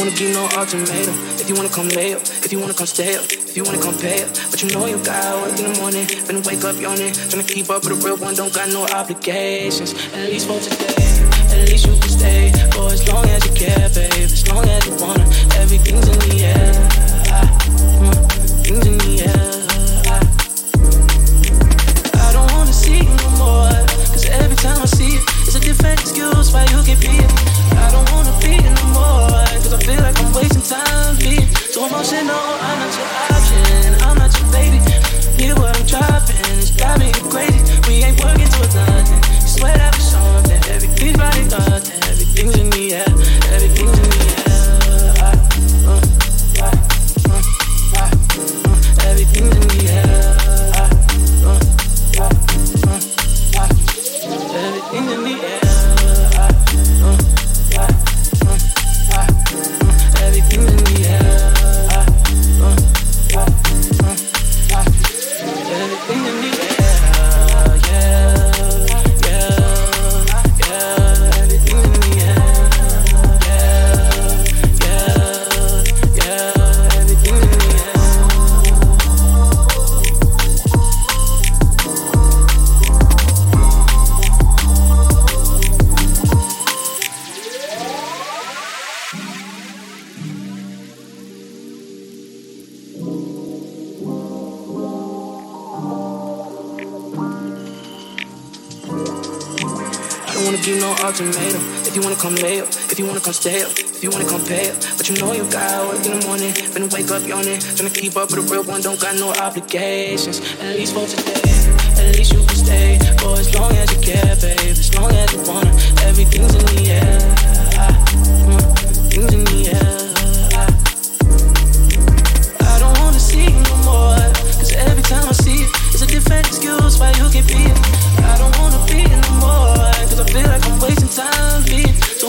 wanna give no ultimatum. If you wanna come lay up, if you wanna come stay up, if you wanna come pay up. But you know you got work in the morning, finna wake up yawning. Tryna keep up with a real one, don't got no obligations. At least for today, at least you can stay. For as long as you care, babe, as long as you wanna. Everything's in the air. Things in the air. I don't wanna see you no more. Cause every time I see you, it's a different excuse why you can be time being too emotional. I'm not your option, I'm not your baby. Hear what I'm dropping, it's got me crazy. We ain't working towards nothing. Swear that we're something. Everything's running nothing. Come lay up, if you wanna come stay up, if you wanna come pay up. But you know you got work in the morning, finna wake up yawning. Tryna keep up with a real one, don't got no obligations. At least for today, at least you can stay. For as long as you care, babe, as long as you wanna. Everything's in the air. Mm, things in the air. I don't wanna see you no more. Cause every time I see you, it's a different excuse why you can't be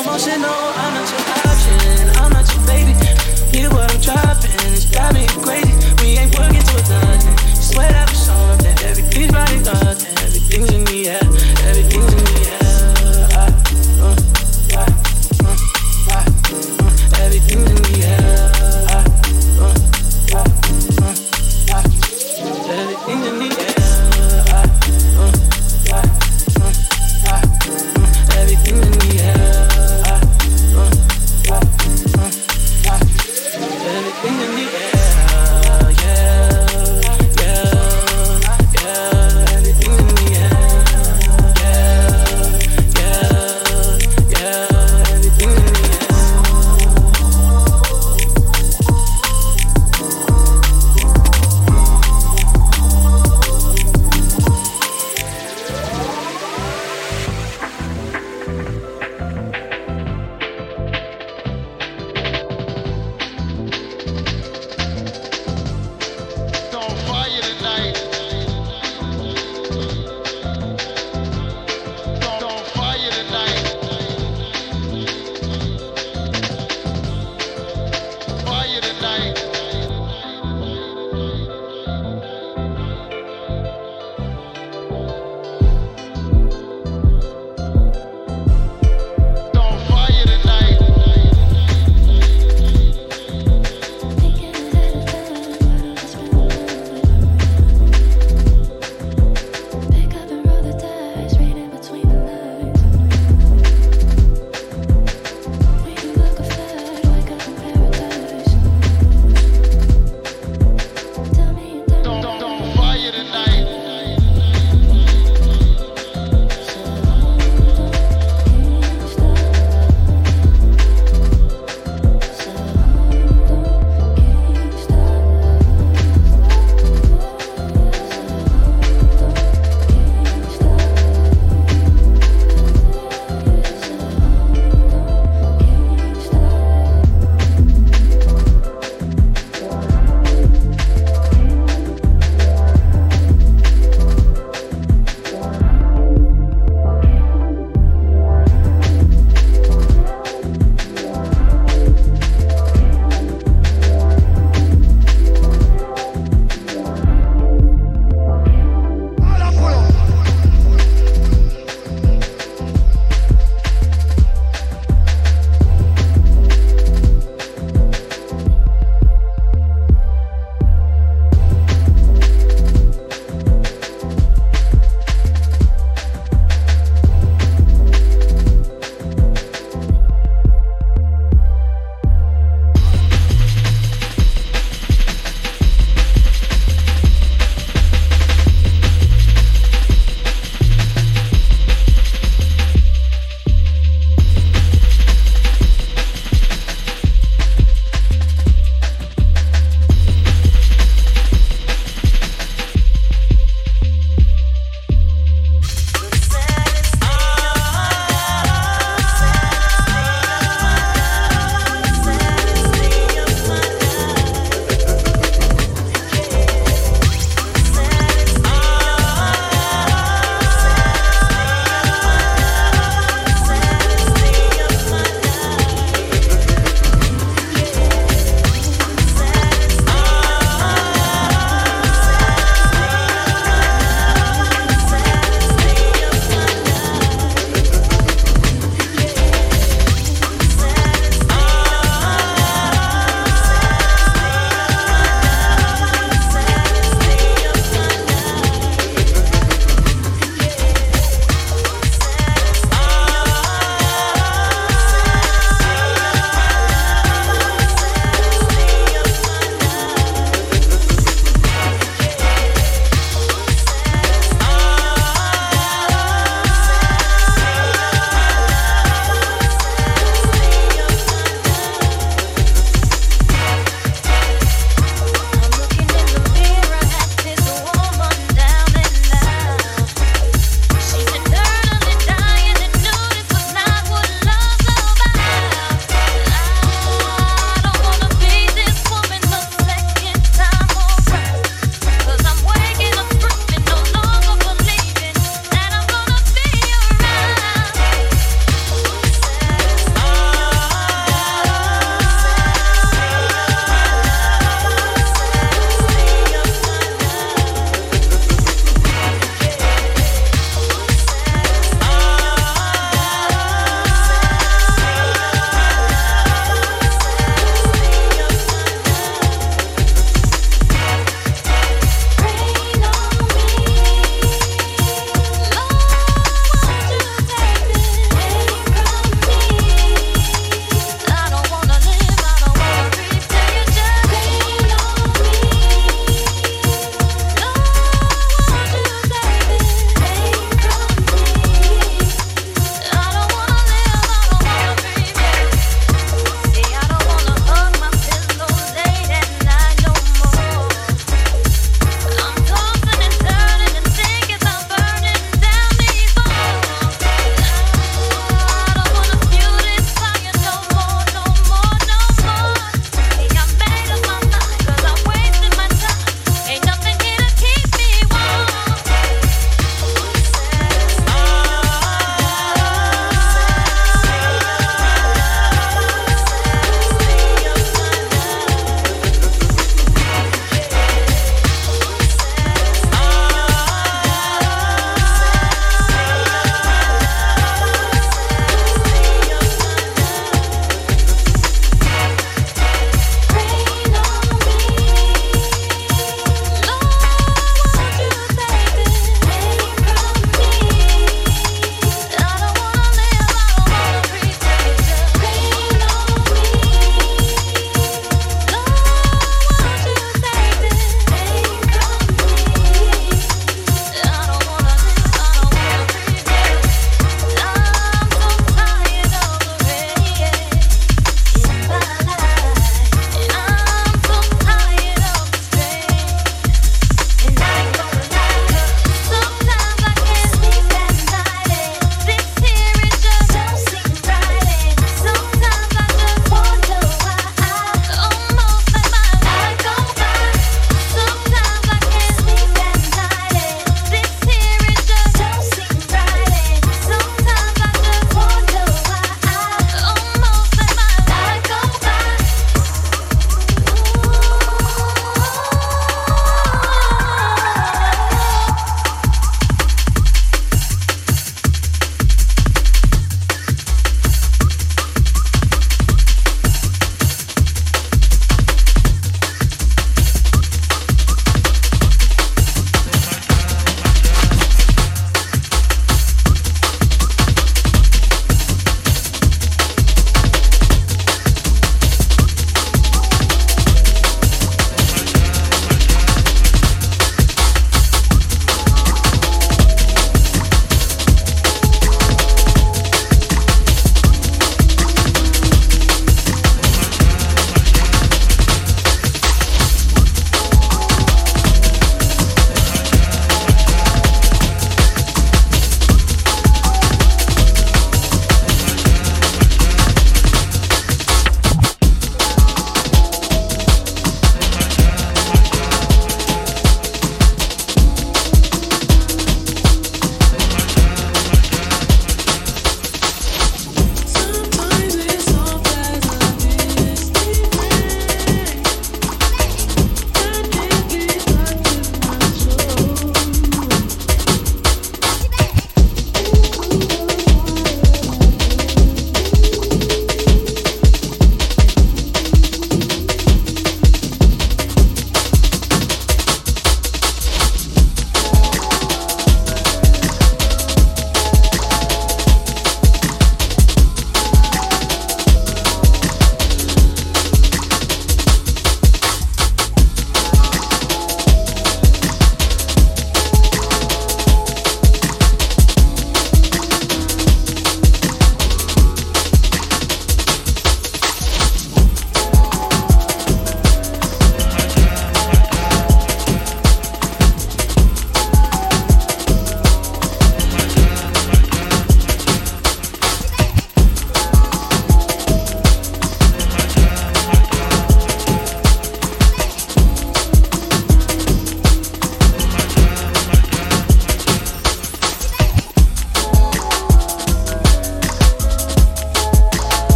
emotional. I'm not your option, I'm not your baby. Hear what I'm dropping, it's got me crazy. We ain't working towards nothing. Swear that something. Everything's running nothing. Everything's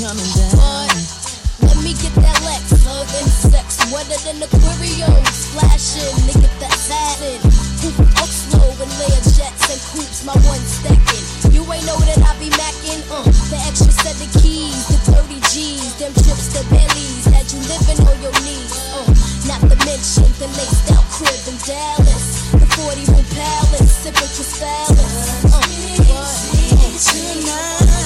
coming down. Boy, let me get that Lex. Love and sex, wetter than aquarium. Splashing, nigga, that added. Poop up slow and layer jets and coops, my one stacking. You ain't know that I be macking, uh. The extra set of keys, the 30 G's, them trips to Bentley's. Had you living on your knees, uh. Not to mention the laced out crib in Dallas. The 40 room palace, sipping Crispalis. Uh, what? Uh, tonight.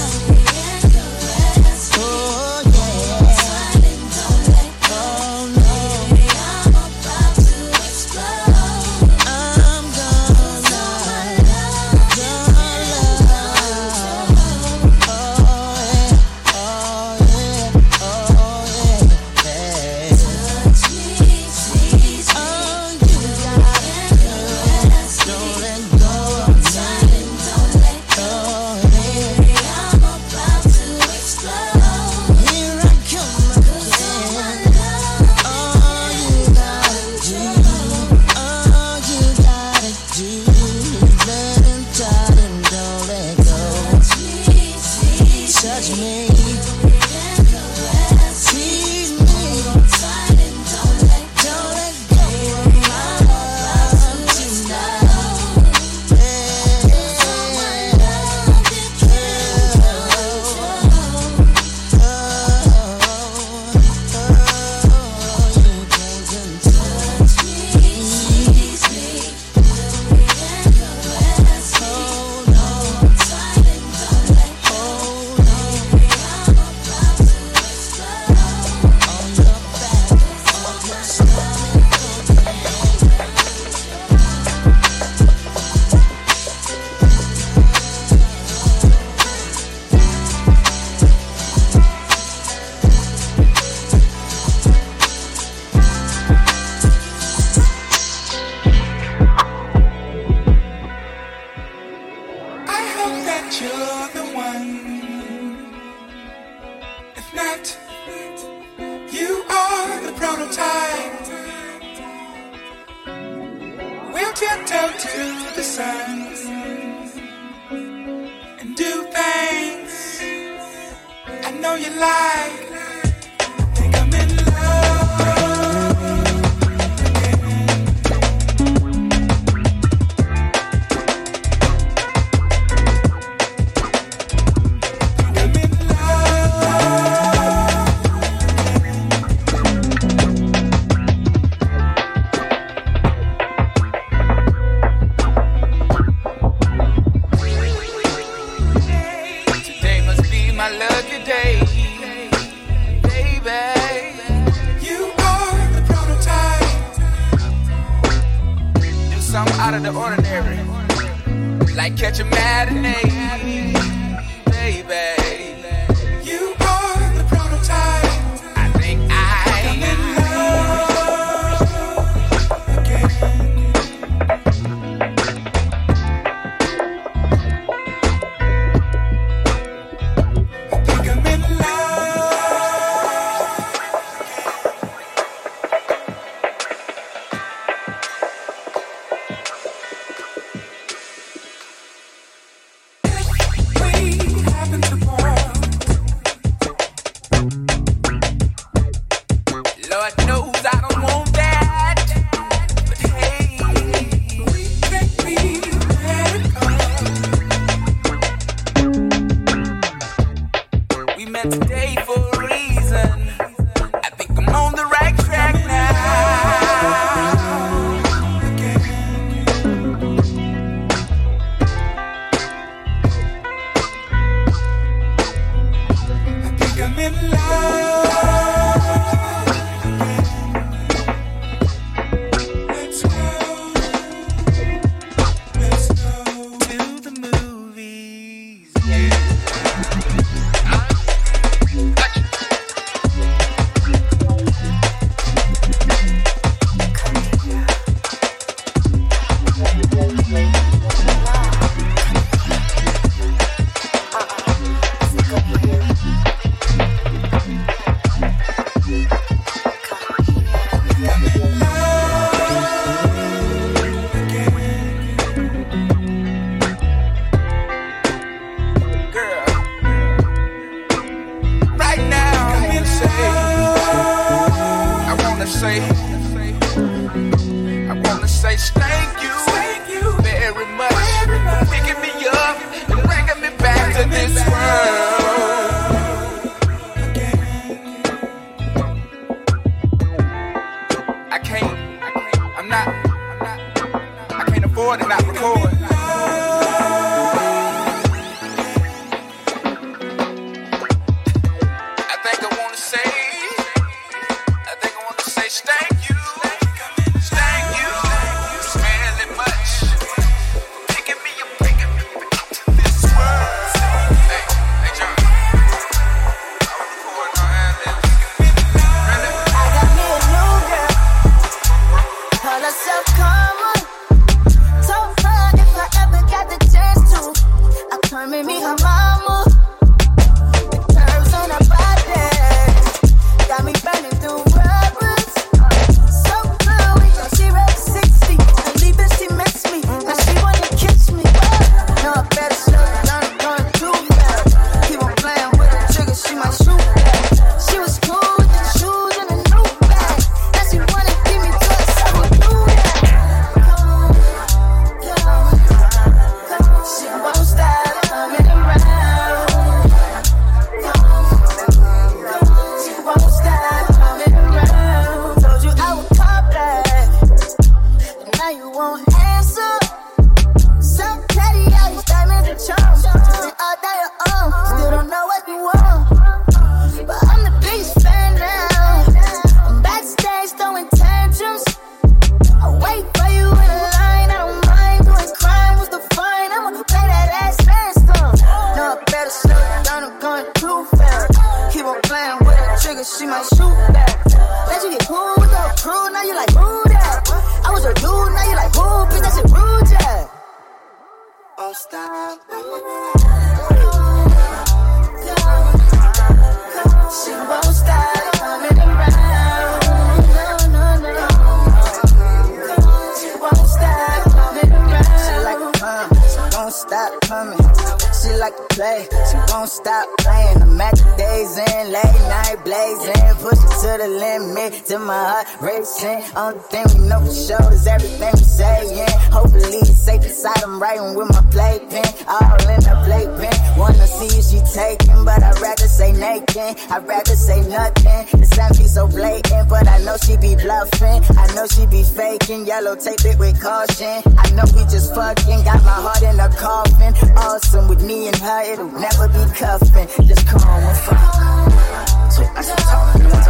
but I'd rather say nothing. I'd rather say nothing. The sound be so blatant, but I know she be bluffing. I know she be faking. Yellow tape it with caution. I know we just fucking got my heart in a coffin. Awesome with me and her, it'll never be cuffing. Just come on fuck. So I should talk, what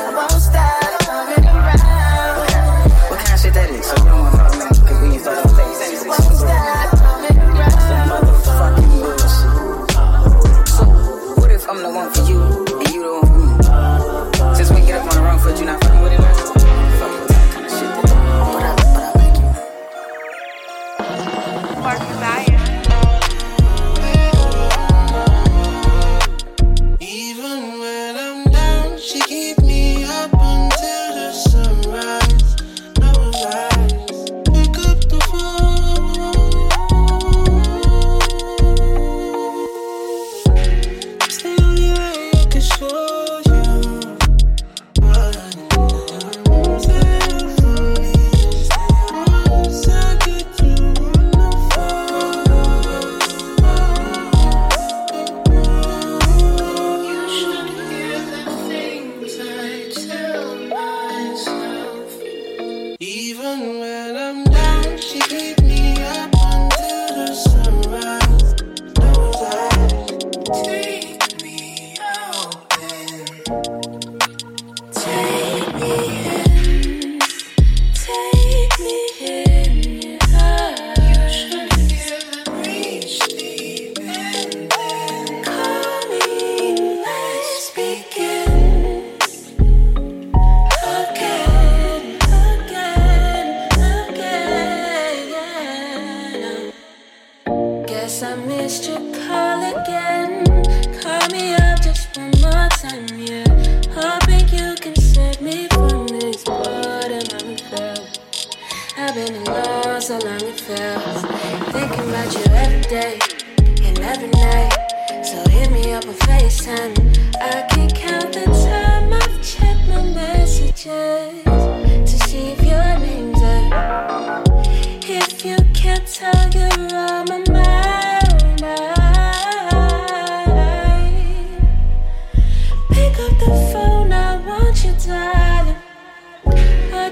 I won't stop.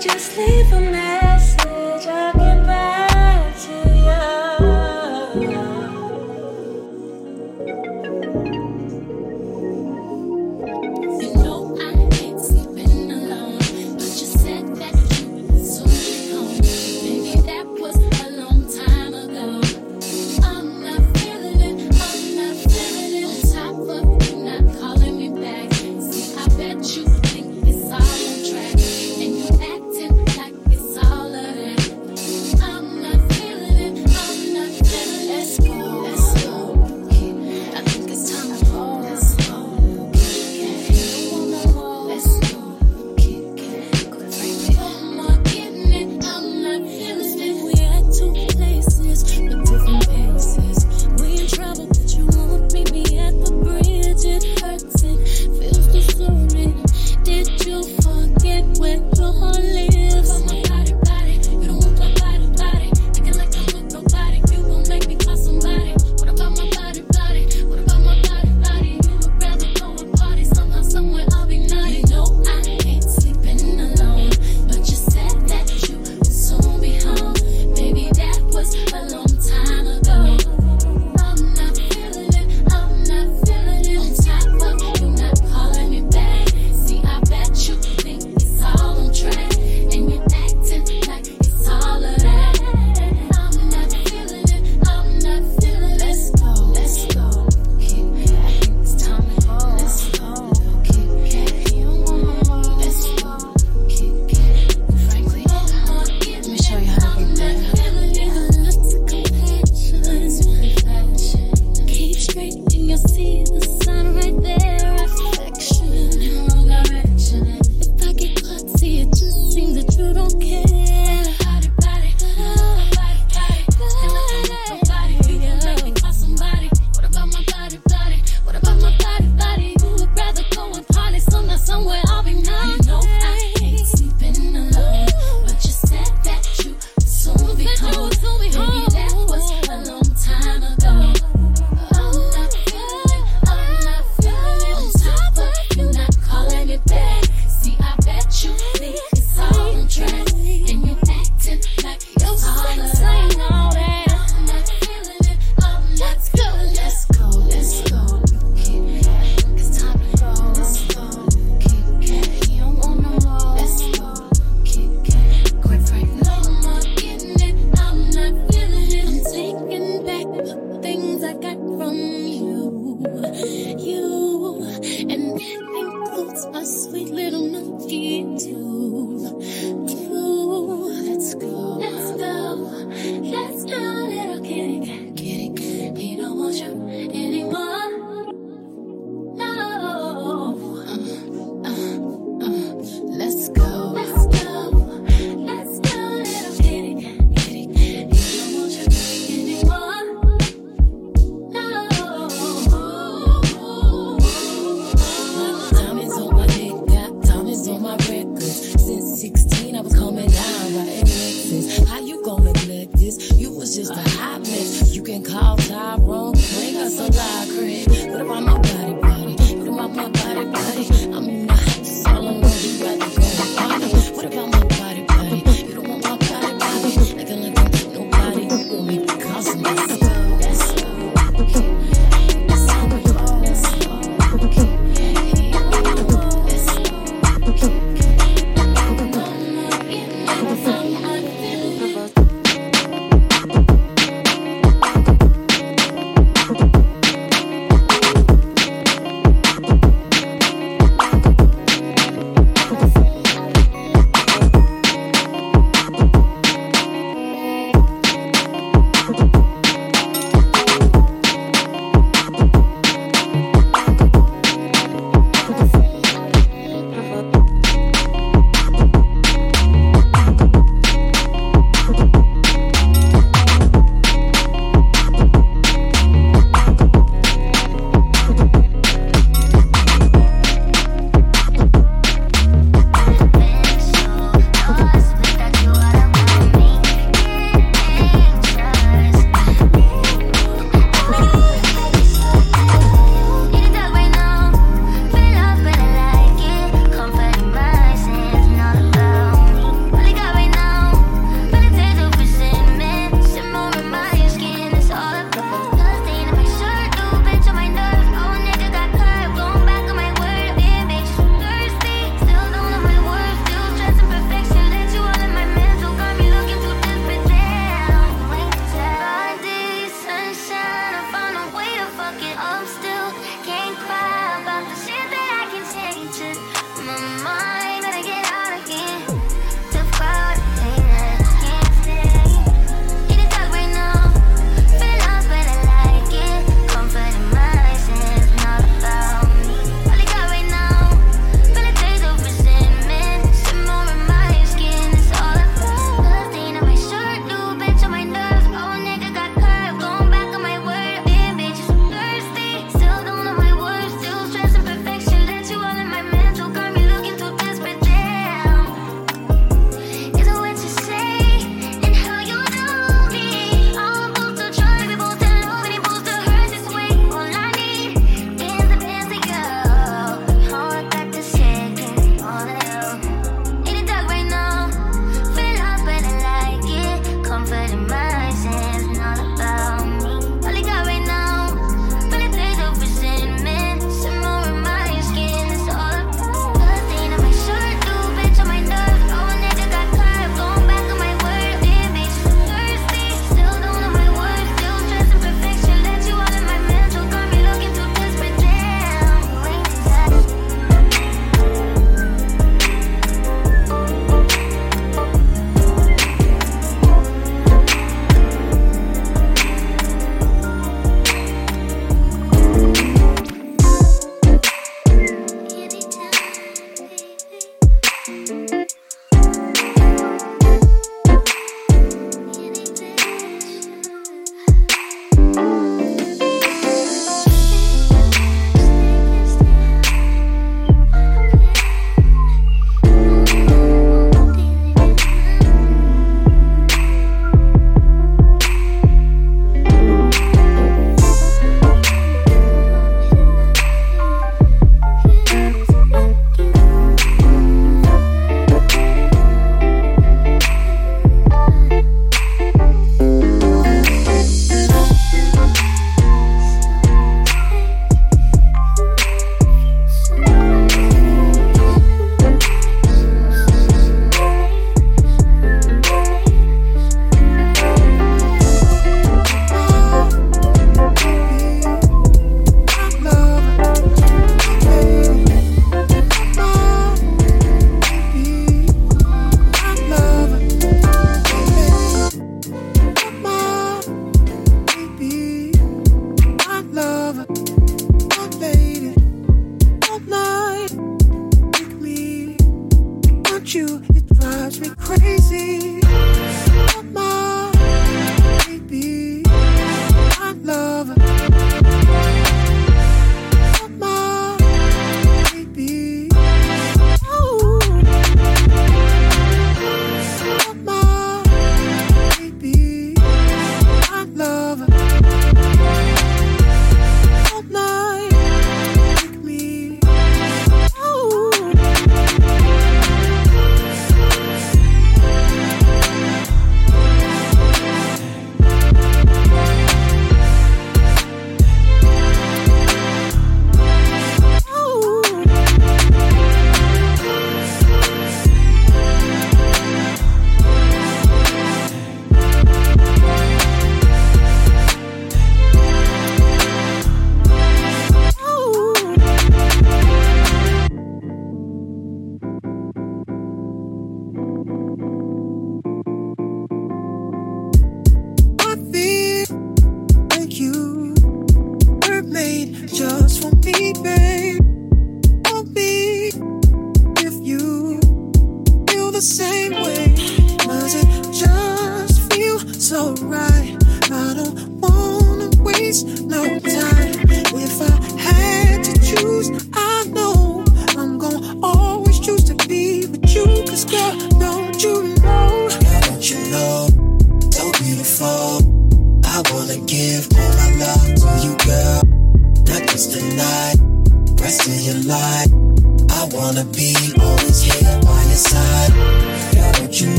just leave a mess. house nice.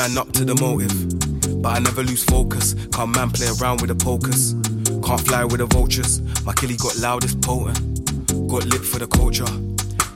Man up to the motive, but I never lose focus. Can't man play around with the pokers, can't fly with the vultures. My killie got loudest potent, got lit for the culture.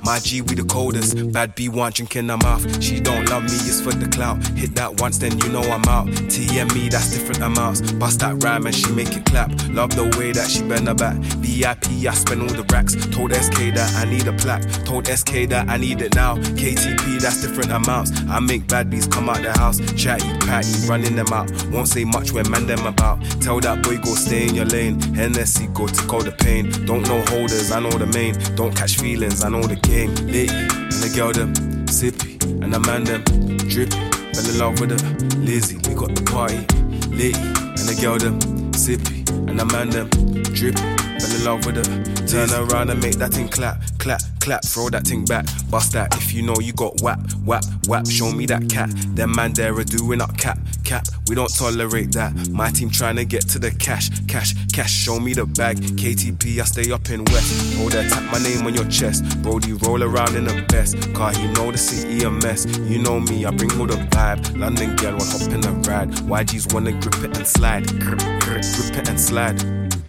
My G, we the coldest. Bad B one drinking her mouth. She don't love me, it's for the clout. Hit that once, then you know I'm out. T and me that's different amounts. Bust that rhyme and she make it clap. Love the way that she bend her back. VIP, I spend all the racks. Told SK that I need a plaque. Told SK that I need it now. KTP, that's different amounts. I make bad bees come out the house. Chatty, patty, running them out. Won't say much when man them about. Tell that boy go stay in your lane. Hennessy, go to call the pain. Don't know holders, I know the main. Don't catch feelings, I know the game. Lit, and the girl them sippy, and the man them drippy. Fell in love with her, Lizzie. We got the party lit, and the girl them sippy, and the man them drippy. Fell in love with her. Turn around and make that thing clap, clap, clap. Throw that thing back, bust that. If you know you got whap, whap, whap. Show me that cat. Them man there are doing up cap, cap. We don't tolerate that. My team trying to get to the cash, cash, cash. Show me the bag. KTP, I stay up in West. Hold that, tap my name on your chest. Brody roll around in the best. Car, he know the city a mess. You know me, I bring all the vibe. London girl want hop in the ride. YG's wanna grip it and slide. Grip, grip, grip it and slide.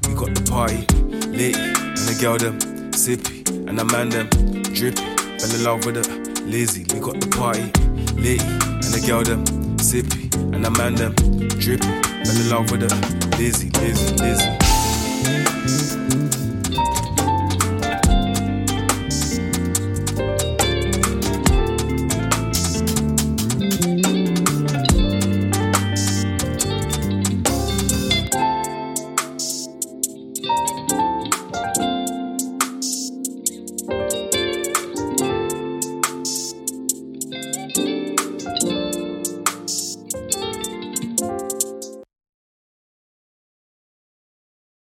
We got the party lit, and the girl them sippy, and the man them drippy. Fell in love with her, Lizzie. We got the party lit, and the girl them sippy, and man them drippy. Fell in love with her, Lizzie, Lizzie, Lizzie.